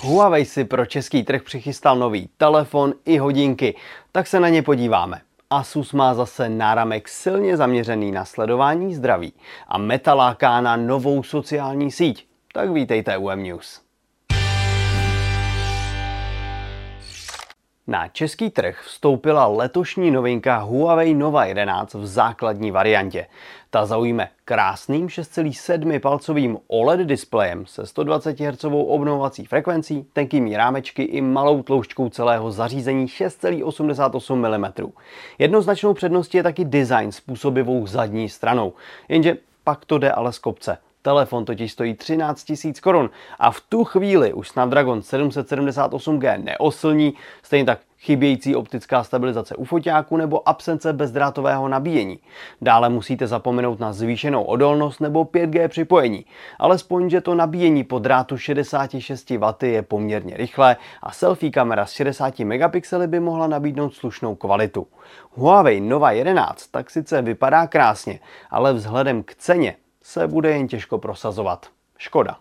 Huawei si pro český trh přichystal nový telefon i hodinky, tak se na ně podíváme. Asus má zase náramek silně zaměřený na sledování zdraví a Meta láká na novou sociální síť. Tak vítejte u M-News. Na český trh vstoupila letošní novinka Huawei Nova 11 v základní variantě. Ta zaujme krásným 6,7 palcovým OLED displejem se 120 Hz obnovovací frekvencí, tenkými rámečky i malou tloušťkou celého zařízení 6,88 mm. Jednoznačnou předností je taky design způsobivou zadní stranou, jenže pak to jde ale z kopce. Telefon totiž stojí 13 000 korun a v tu chvíli už Snapdragon 778G neoslní, stejně tak chybějící optická stabilizace u foťáku nebo absence bezdrátového nabíjení. Dále musíte zapomenout na zvýšenou odolnost nebo 5G připojení. Alespoň, že to nabíjení po drátu 66 W je poměrně rychlé a selfie kamera s 60 megapixely by mohla nabídnout slušnou kvalitu. Huawei Nova 11 tak sice vypadá krásně, ale vzhledem k ceně se bude jen těžko prosazovat. Škoda.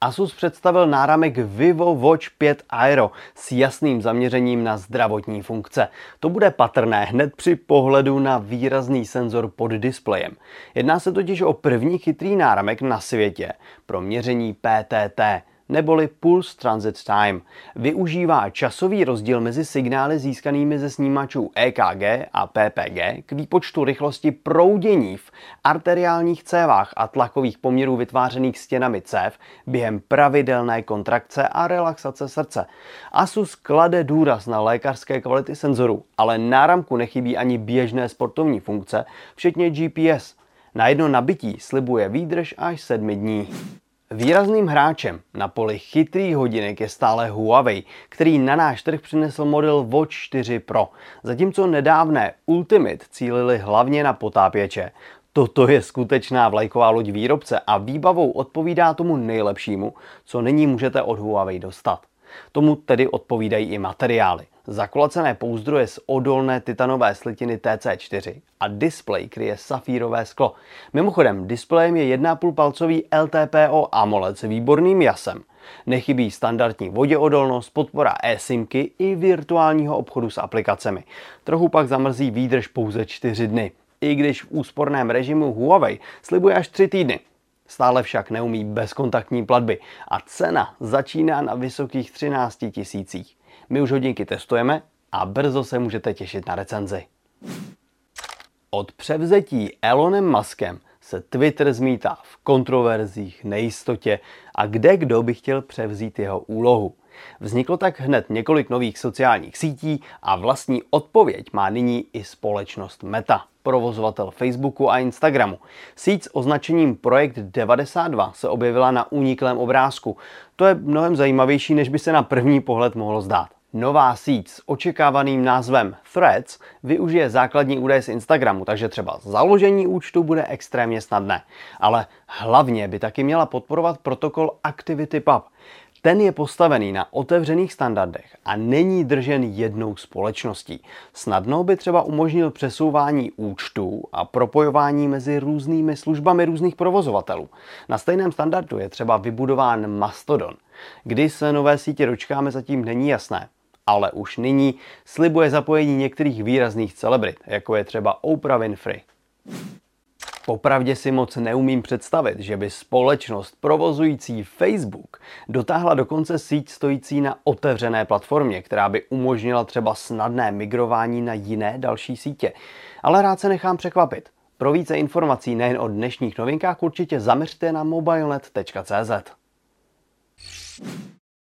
Asus představil náramek Vivo Watch 5 Aero s jasným zaměřením na zdravotní funkce. To bude patrné hned při pohledu na výrazný senzor pod displejem. Jedná se totiž o první chytrý náramek na světě pro měření PTT neboli Pulse Transit Time. Využívá časový rozdíl mezi signály získanými ze snímačů EKG a PPG k výpočtu rychlosti proudění v arteriálních cévách a tlakových poměrů vytvářených stěnami cév během pravidelné kontrakce a relaxace srdce. Asus klade důraz na lékařské kvality senzorů, ale náramku nechybí ani běžné sportovní funkce, včetně GPS. Na jedno nabití slibuje výdrž až sedmi dní. Výrazným hráčem na poli chytrých hodinek je stále Huawei, který na náš trh přinesl model Watch 4 Pro, zatímco nedávné Ultimate cílili hlavně na potápěče. Toto je skutečná vlajková loď výrobce a výbavou odpovídá tomu nejlepšímu, co nyní můžete od Huawei dostat. Tomu tedy odpovídají i materiály. Zakulacené pouzdroje z odolné titanové slitiny TC4 a displej kryje safírové sklo. Mimochodem, displejem je 1,5 palcový LTPO AMOLED s výborným jasem. Nechybí standardní voděodolnost, podpora e-simky i virtuálního obchodu s aplikacemi. Trochu pak zamrzí výdrž pouze 4 dny, i když v úsporném režimu Huawei slibuje až 3 týdny. Stále však neumí bezkontaktní platby a cena začíná na vysokých 13 tisících. My už hodinky testujeme a brzo se můžete těšit na recenzi. Od převzetí Elonem Muskem se Twitter zmítá v kontroverzích, nejistotě a kde kdo by chtěl převzít jeho úlohu. Vzniklo tak hned několik nových sociálních sítí a vlastní odpověď má nyní i společnost Meta, provozovatel Facebooku a Instagramu. Síť s označením Projekt 92 se objevila na uniklém obrázku. To je mnohem zajímavější, než by se na první pohled mohlo zdát. Nová síť s očekávaným názvem Threads využije základní údaje z Instagramu, takže třeba založení účtu bude extrémně snadné. Ale hlavně by taky měla podporovat protokol ActivityPub. Ten je postavený na otevřených standardech a není držen jednou společností. Snadno by třeba umožnil přesouvání účtů a propojování mezi různými službami různých provozovatelů. Na stejném standardu je třeba vybudován Mastodon. Kdy se nové sítě dočkáme, zatím není jasné ale už nyní slibuje zapojení některých výrazných celebrit, jako je třeba Oprah Winfrey. Popravdě si moc neumím představit, že by společnost provozující Facebook dotáhla dokonce síť stojící na otevřené platformě, která by umožnila třeba snadné migrování na jiné další sítě. Ale rád se nechám překvapit. Pro více informací nejen o dnešních novinkách určitě zaměřte na mobilenet.cz.